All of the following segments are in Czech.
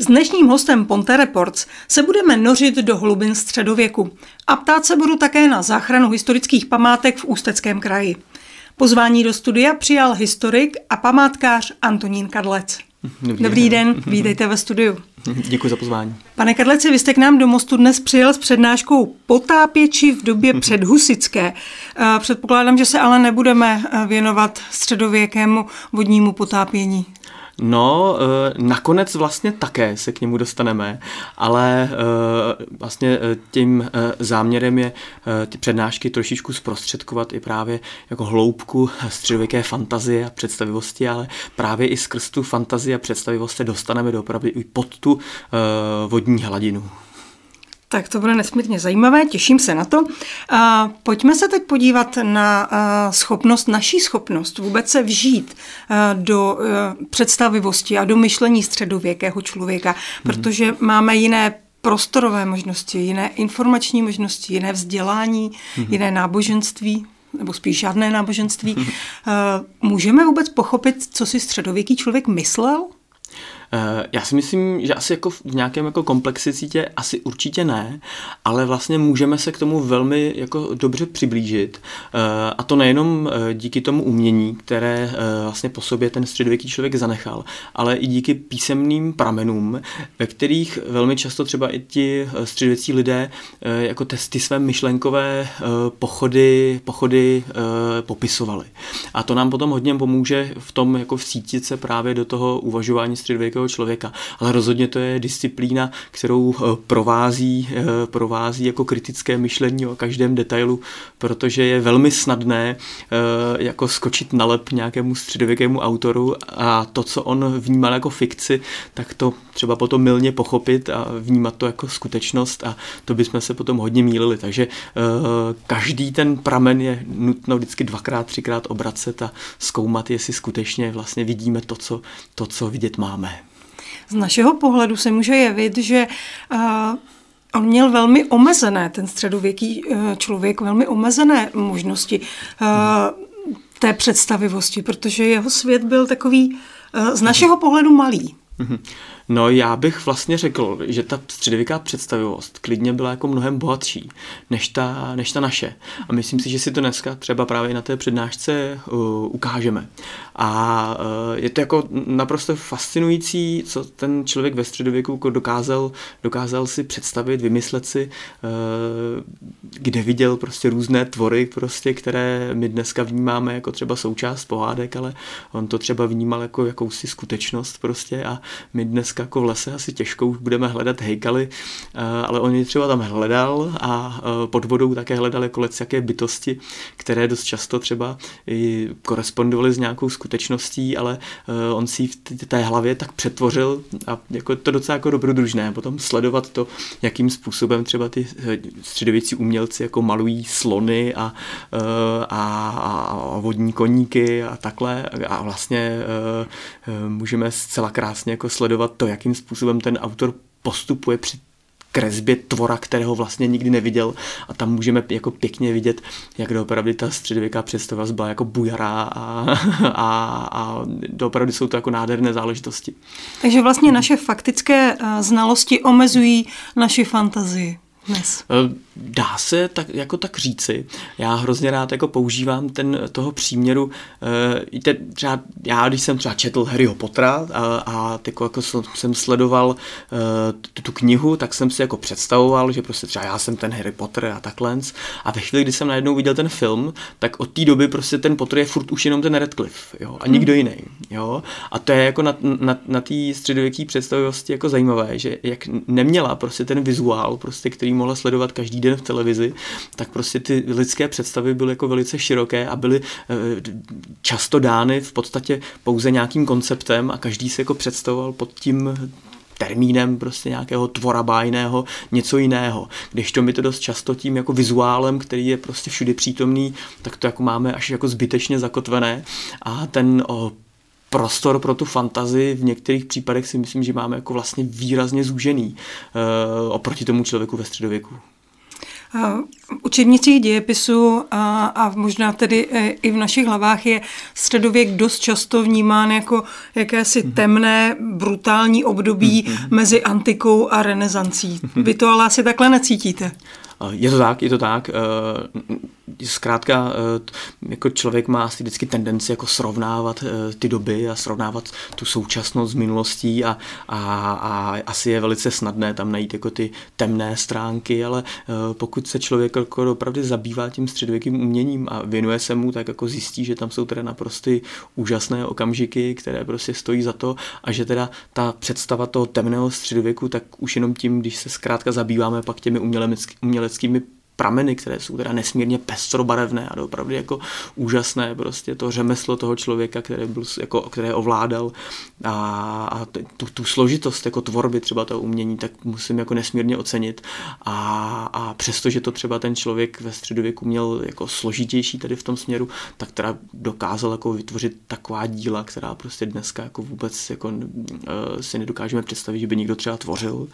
S dnešním hostem Ponte Reports se budeme nořit do hlubin středověku a ptát se budu také na záchranu historických památek v Ústeckém kraji. Pozvání do studia přijal historik a památkář Antonín Kadlec. Dobrý, Dobrý den, vítejte ve studiu. Děkuji za pozvání. Pane Kadleci, vy jste k nám do Mostu dnes přijel s přednáškou Potápěči v době předhusické. Předpokládám, že se ale nebudeme věnovat středověkému vodnímu potápění. No, eh, nakonec vlastně také se k němu dostaneme, ale eh, vlastně eh, tím záměrem je ty přednášky trošičku zprostředkovat i právě jako hloubku středověké fantazie a představivosti, ale právě i skrz tu fantazii a představivost se dostaneme do opravdu i pod tu vodní hladinu. Tak to bude nesmírně zajímavé, těším se na to. A pojďme se teď podívat na schopnost, naší schopnost vůbec se vžít do e, představivosti a do myšlení středověkého člověka, mhm. protože máme jiné prostorové možnosti, jiné informační možnosti, jiné vzdělání, mm-hmm. jiné náboženství nebo spíš žádné náboženství. Mm-hmm. Můžeme vůbec pochopit, co si středověký člověk myslel? Eh, já si myslím, že asi jako v nějakém jako komplexicitě asi určitě ne, ale vlastně můžeme se k tomu velmi jako dobře přiblížit. Eh, a to nejenom eh, díky tomu umění, které vlastně po sobě ten středověký člověk zanechal, ale i díky písemným pramenům, ve kterých velmi často třeba i ti středověcí lidé jako ty své myšlenkové pochody, pochody popisovali. A to nám potom hodně pomůže v tom jako vsítit se právě do toho uvažování středověkého nějakého člověka. Ale rozhodně to je disciplína, kterou eh, provází, eh, provází jako kritické myšlení o každém detailu, protože je velmi snadné eh, jako skočit na lep nějakému středověkému autoru a to, co on vnímal jako fikci, tak to třeba potom milně pochopit a vnímat to jako skutečnost a to bychom se potom hodně mýlili. Takže každý ten pramen je nutno vždycky dvakrát, třikrát obracet a zkoumat, jestli skutečně vlastně vidíme to, co, to, co vidět máme. Z našeho pohledu se může jevit, že uh, on měl velmi omezené, ten středověký uh, člověk, velmi omezené možnosti uh, té představivosti, protože jeho svět byl takový z našeho pohledu malý. No já bych vlastně řekl, že ta středověká představivost klidně byla jako mnohem bohatší než ta, než ta naše. A myslím si, že si to dneska třeba právě na té přednášce uh, ukážeme. A uh, je to jako naprosto fascinující, co ten člověk ve středověku jako dokázal, dokázal si představit, vymyslet si, uh, kde viděl prostě různé tvory, prostě, které my dneska vnímáme jako třeba součást pohádek, ale on to třeba vnímal jako jakousi skutečnost prostě a my dneska dneska jako v lese asi těžko už budeme hledat hejkaly, eh, ale on je třeba tam hledal a eh, pod vodou také hledal jako jaké bytosti, které dost často třeba i korespondovaly s nějakou skutečností, ale eh, on si v té hlavě tak přetvořil a jako to docela jako dobrodružné. Potom sledovat to, jakým způsobem třeba ty středověcí umělci jako malují slony a, a, a vodní koníky a takhle. A vlastně můžeme zcela krásně jako sledovat to, jakým způsobem ten autor postupuje při kresbě tvora, kterého vlastně nikdy neviděl a tam můžeme jako pěkně vidět, jak doopravdy ta středověká představa byla jako bujará a, a, a doopravdy jsou to jako nádherné záležitosti. Takže vlastně naše faktické eh, znalosti omezují naši fantazii dnes. Eh, dá se tak, jako tak říci. Já hrozně rád jako používám ten toho příměru. E, te, třeba, já, když jsem třeba četl Harryho Pottera a, a jako, jako jsem sledoval e, tu, tu knihu, tak jsem si jako představoval, že prostě třeba já jsem ten Harry Potter a takhle. A ve chvíli, kdy jsem najednou viděl ten film, tak od té doby prostě ten Potter je furt už jenom ten Radcliffe, jo, a nikdo hmm. jiný, jo. A to je jako na, na, na té středověké představivosti jako zajímavé, že jak neměla prostě ten vizuál, prostě, který mohla sledovat každý den v televizi, tak prostě ty lidské představy byly jako velice široké a byly eh, často dány v podstatě pouze nějakým konceptem a každý se jako představoval pod tím termínem prostě nějakého tvora bájného, něco jiného. Když to my to dost často tím jako vizuálem, který je prostě všude přítomný, tak to jako máme až jako zbytečně zakotvené a ten o, prostor pro tu fantazii v některých případech si myslím, že máme jako vlastně výrazně zúžený e, oproti tomu člověku ve středověku. V učebnicích dějepisu a, a možná tedy i v našich hlavách je středověk dost často vnímán jako jakési mhm. temné, brutální období mhm. mezi antikou a renesancí. Mhm. Vy to ale asi takhle necítíte. Je to tak, je to tak. Zkrátka, jako člověk má asi vždycky tendenci jako srovnávat ty doby a srovnávat tu současnost s minulostí a, a, a asi je velice snadné tam najít jako ty temné stránky, ale pokud se člověk jako opravdu zabývá tím středověkým uměním a věnuje se mu, tak jako zjistí, že tam jsou teda naprosto úžasné okamžiky, které prostě stojí za to a že teda ta představa toho temného středověku, tak už jenom tím, když se zkrátka zabýváme pak těmi uměleckými prameny, které jsou teda nesmírně pestrobarevné a opravdu jako úžasné, prostě to řemeslo toho člověka, který byl, jako, které ovládal a, a tu, tu, složitost jako tvorby třeba toho umění, tak musím jako nesmírně ocenit. A, a přesto, že to třeba ten člověk ve středověku měl jako složitější tady v tom směru, tak teda dokázal jako vytvořit taková díla, která prostě dneska jako vůbec jako uh, si nedokážeme představit, že by někdo třeba tvořil.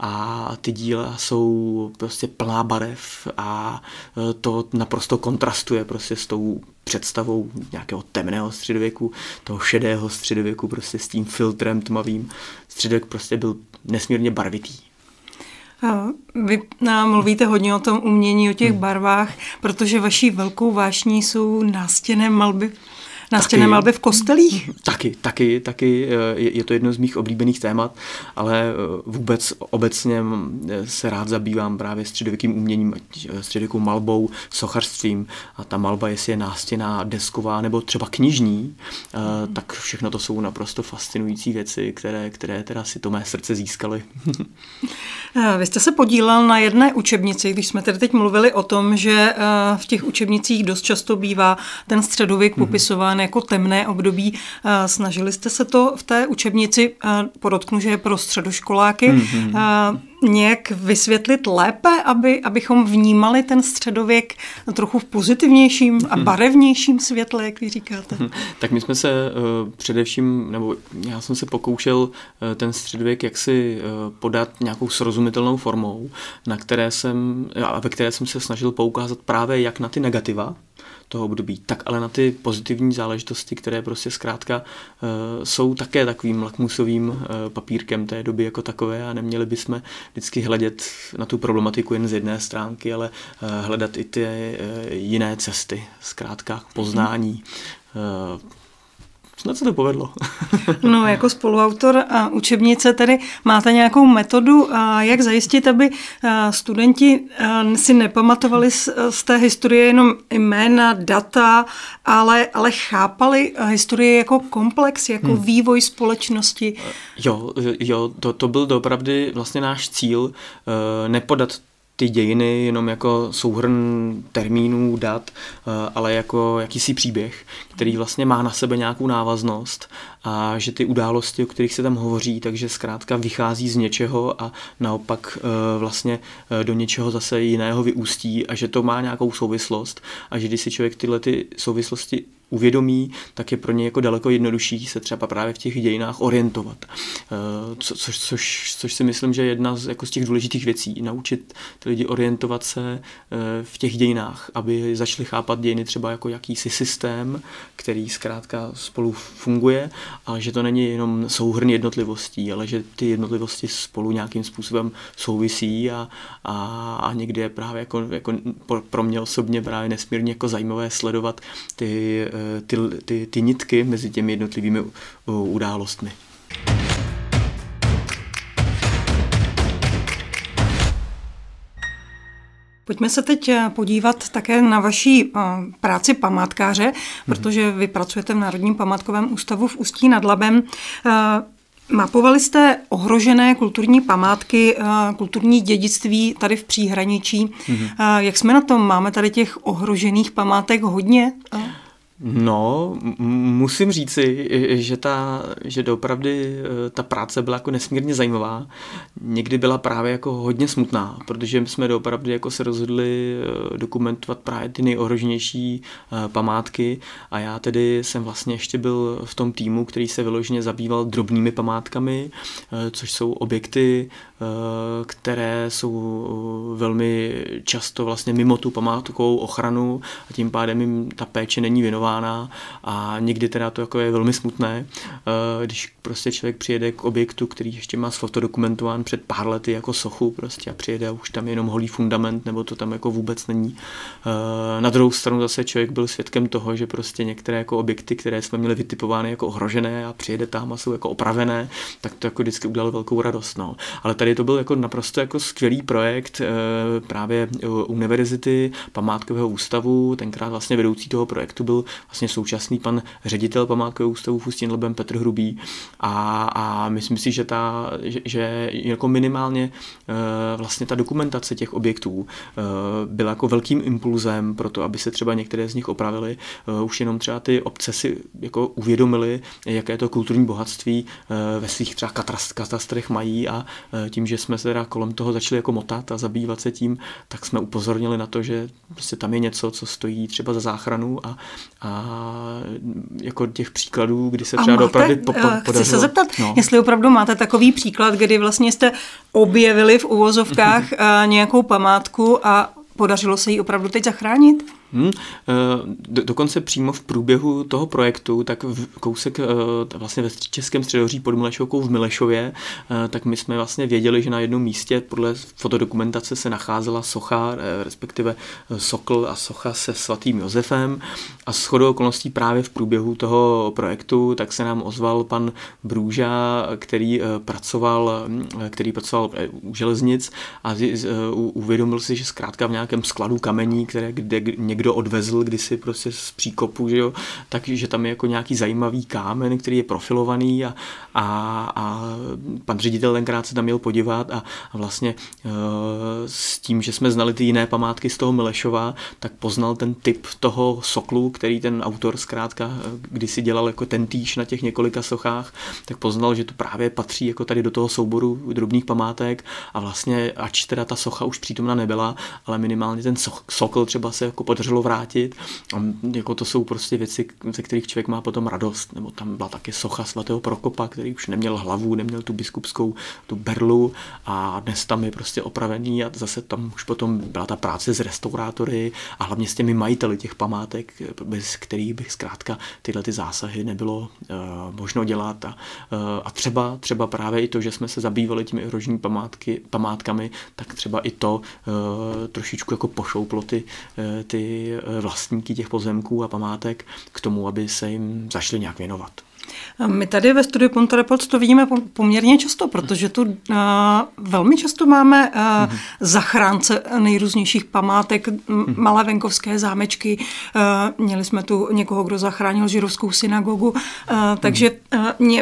A ty díla jsou prostě plná barev, a e, to naprosto kontrastuje prostě s tou představou nějakého temného středověku, toho šedého středověku prostě s tím filtrem tmavým. Středověk prostě byl nesmírně barvitý. Vy nám mluvíte hodně o tom umění, o těch hmm. barvách, protože vaší velkou vášní jsou nástěné malby Nástěnné malby v kostelích? Taky, taky, taky. Eh, je to jedno z mých oblíbených témat, ale eh, vůbec obecně eh, se rád zabývám právě středověkým uměním, středověkou malbou, sochařstvím a ta malba, jestli je nástěná, desková nebo třeba knižní, tak všechno to jsou naprosto fascinující věci, které, které teda si to mé srdce získaly. Vy jste se podílel na jedné učebnici, když jsme tedy teď mluvili o tom, že v těch učebnicích dost často bývá ten středověk mhm. popisován vnímán jako temné období. Eh, snažili jste se to v té učebnici, eh, podotknu, že je pro středoškoláky, mm-hmm. Nějak vysvětlit lépe, aby, abychom vnímali ten středověk trochu v pozitivnějším a mhm. barevnějším světle, jak vy říkáte? Mhm. Tak my jsme se uh, především, nebo já jsem se pokoušel uh, ten středověk jaksi uh, podat nějakou srozumitelnou formou, na které jsem, a ve které jsem se snažil poukázat právě jak na ty negativa, toho období, tak ale na ty pozitivní záležitosti, které prostě zkrátka uh, jsou také takovým lakmusovým uh, papírkem té doby jako takové a neměli bychom vždycky hledět na tu problematiku jen z jedné stránky, ale uh, hledat i ty uh, jiné cesty, zkrátka poznání. Uh, Snad se to povedlo. no, jako spoluautor a učebnice tedy máte nějakou metodu, jak zajistit, aby studenti si nepamatovali z, té historie jenom jména, data, ale, ale chápali historii jako komplex, jako hmm. vývoj společnosti. Jo, jo to, to byl dopravdy vlastně náš cíl, nepodat ty dějiny jenom jako souhrn termínů, dat, eh, ale jako jakýsi příběh, který vlastně má na sebe nějakou návaznost a že ty události, o kterých se tam hovoří, takže zkrátka vychází z něčeho a naopak eh, vlastně eh, do něčeho zase jiného vyústí a že to má nějakou souvislost a že když si člověk tyhle ty souvislosti uvědomí, tak je pro ně jako daleko jednodušší se třeba právě v těch dějinách orientovat. Eh, co, což, což, což si myslím, že je jedna z, jako z těch důležitých věcí. Naučit ty lidi orientovat se v těch dějinách, aby začali chápat dějiny třeba jako jakýsi systém, který zkrátka spolu funguje a že to není jenom souhrn jednotlivostí, ale že ty jednotlivosti spolu nějakým způsobem souvisí a, a, a někdy je právě jako, jako pro mě osobně právě nesmírně jako zajímavé sledovat ty Eh, ty, ty, ty nitky mezi těmi jednotlivými eh, událostmi. Pojďme se teď eh, podívat také na vaší práci památkáře, hmm. protože vy pracujete v Národním památkovém ústavu v Ústí nad Labem. Mapovali jste ohrožené kulturní památky, kulturní dědictví tady v příhraničí. Mm-hmm. Jak jsme na tom? Máme tady těch ohrožených památek hodně? No, musím říci, že, ta, že doopravdy eh, ta práce byla jako nesmírně zajímavá. Někdy byla právě jako hodně smutná, protože jsme doopravdy jako se rozhodli eh, dokumentovat právě ty nejohroženější eh, památky a já tedy jsem vlastně ještě byl v tom týmu, který se vyloženě zabýval drobnými památkami, což jsou objekty které jsou velmi často vlastně mimo tu památkovou ochranu a tím pádem jim ta péče není věnována a někdy teda to jako je velmi smutné, když prostě člověk přijede k objektu, který ještě má sfotodokumentován před pár lety jako sochu prostě a přijede a už tam je jenom holý fundament nebo to tam jako vůbec není. Na druhou stranu zase člověk byl svědkem toho, že prostě některé jako objekty, které jsme měli vytipovány jako ohrožené a přijede tam a jsou jako opravené, tak to jako vždycky udělalo velkou radost. No. Ale tady to byl jako naprosto jako skvělý projekt eh, právě univerzity, památkového ústavu, tenkrát vlastně vedoucí toho projektu byl vlastně současný pan ředitel památkového ústavu Fustin Lebem Petr Hrubý a, a myslím si, že, ta, že, že jako minimálně eh, vlastně ta dokumentace těch objektů eh, byla jako velkým impulzem pro to, aby se třeba některé z nich opravily. Už jenom třeba ty obce si jako uvědomili, jaké to kulturní bohatství eh, ve svých třeba katastrech mají a eh, tím, že jsme se teda kolem toho začali jako motat a zabývat se tím, tak jsme upozornili na to, že prostě tam je něco, co stojí třeba za záchranu a, a jako těch příkladů, kdy se třeba opravdu po, po, podařilo. Chci se zeptat, no. jestli opravdu máte takový příklad, kdy vlastně jste objevili v uvozovkách nějakou památku a podařilo se ji opravdu teď zachránit? Hmm, do, dokonce přímo v průběhu toho projektu, tak v kousek eh, vlastně ve Českém středoří pod Milešovkou v Milešově, eh, tak my jsme vlastně věděli, že na jednom místě podle fotodokumentace se nacházela socha, respektive sokl a socha se svatým Josefem. A s chodou okolností právě v průběhu toho projektu tak se nám ozval pan Brůža, který pracoval, který pracoval u železnic a uvědomil si, že zkrátka v nějakém skladu kamení, které kde někdo odvezl kdysi prostě z příkopu, že jo, takže tam je jako nějaký zajímavý kámen, který je profilovaný a, a, a pan ředitel tenkrát se tam měl podívat a, a vlastně e, s tím, že jsme znali ty jiné památky z toho Milešova, tak poznal ten typ toho soklu, který ten autor zkrátka e, kdysi dělal jako ten týž na těch několika sochách, tak poznal, že to právě patří jako tady do toho souboru drobných památek a vlastně, ač teda ta socha už přítomna nebyla, ale minimálně ten sokl třeba se jako podařilo podařilo vrátit. A jako to jsou prostě věci, ze kterých člověk má potom radost. Nebo tam byla taky socha svatého Prokopa, který už neměl hlavu, neměl tu biskupskou tu berlu a dnes tam je prostě opravený a zase tam už potom byla ta práce s restaurátory a hlavně s těmi majiteli těch památek, bez kterých bych zkrátka tyhle ty zásahy nebylo uh, možno dělat. A, uh, a třeba, třeba právě i to, že jsme se zabývali těmi erožní památky, památkami, tak třeba i to uh, trošičku jako pošouplo ty, ty Eh, vlastníky těch pozemků a památek k tomu, aby se jim zašli nějak věnovat. My tady ve studiu Ponto Report to vidíme poměrně často, protože tu uh, velmi často máme uh, mm-hmm. zachránce nejrůznějších památek, mm-hmm. malé venkovské zámečky. Uh, měli jsme tu někoho, kdo zachránil židovskou synagogu. Takže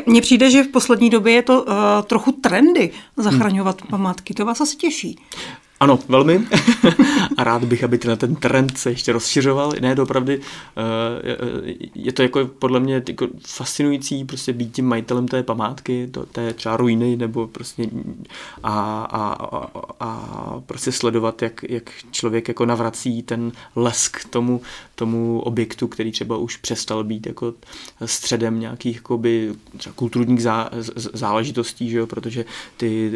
mně přijde, že v poslední době je to trochu trendy zachraňovat mm-hmm. památky. To vás asi těší. Ano, velmi. a rád bych, aby na ten trend se ještě rozšiřoval. Ne, opravdu je to jako podle mě jako fascinující prostě být tím majitelem té památky, to, té třeba ruiny, nebo prostě a, a, a, a prostě sledovat, jak, jak člověk jako navrací ten lesk tomu, tomu objektu, který třeba už přestal být jako středem nějakých jakoby, třeba kulturních zá, záležitostí, že jo? protože ty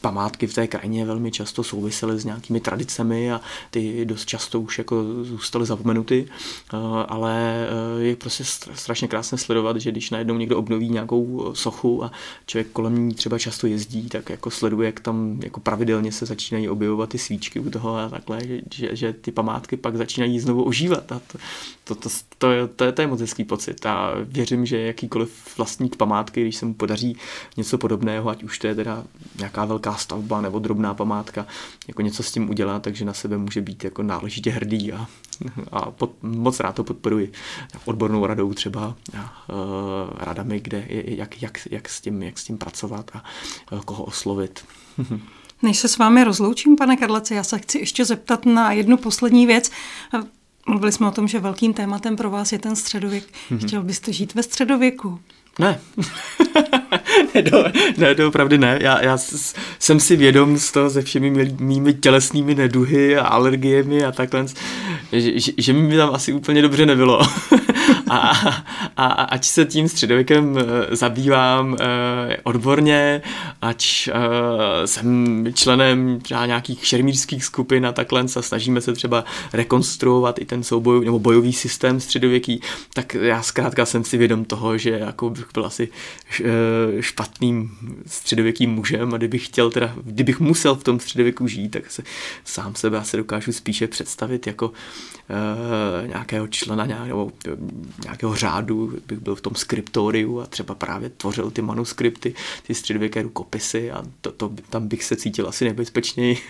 památky v té krajině velmi často souvisely s nějakými tradicemi a ty dost často už jako zůstaly zapomenuty, eh, ale eh, je prostě strašně krásné sledovat, že když najednou někdo obnoví nějakou sochu a člověk kolem ní třeba často jezdí, tak jako sleduje, jak tam jako pravidelně se začínají objevovat ty svíčky u toho a takhle, že, že, že ty památky pak začínají znovu ožívat a to, to, to, to, je, to, je, to je moc hezký pocit a věřím, že jakýkoliv vlastník památky, když se mu podaří něco podobného, ať už to je teda nějaká velká stavba nebo drobná památka, jako něco s tím udělá, takže na sebe může být jako náležitě hrdý a, a pod, moc rád to podporuji odbornou radou třeba a, uh, radami, kde jak, jak, jak, s tím, jak s tím pracovat a uh, koho oslovit. Než se s vámi rozloučím, pane Karlece, já se chci ještě zeptat na jednu poslední věc. Mluvili jsme o tom, že velkým tématem pro vás je ten středověk. Mm-hmm. Chtěl byste žít ve středověku? Ne. ne, do, ne, to opravdu ne. Já, já jsem si vědom z toho se všemi mými tělesnými neduhy a alergiemi a takhle, že, že, že mi tam asi úplně dobře nebylo. a, a, a ať se tím středověkem zabývám odborně, ať jsem členem třeba nějakých šermířských skupin a takhle a snažíme se třeba rekonstruovat i ten souboj nebo bojový systém středověký, tak já zkrátka jsem si vědom toho, že jako bych byl asi špatným středověkým mužem a kdybych chtěl teda, kdybych musel v tom středověku žít, tak se sám sebe asi dokážu spíše představit jako nějakého člena nějak, nebo eh, nějakého řádu, bych byl v tom skriptoriu a třeba právě tvořil ty manuskripty, ty středověké rukopisy a to, to, tam bych se cítil asi nebezpečněji.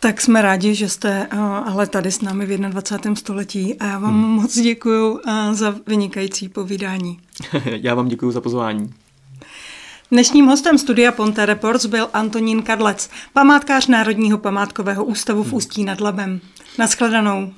Tak jsme rádi, že jste ale tady s námi v 21. století a já vám hmm. moc děkuji za vynikající povídání. já vám děkuji za pozvání. Dnešním hostem studia Ponte Reports byl Antonín Kadlec, památkář Národního památkového ústavu v Ústí nad Labem. Naschledanou.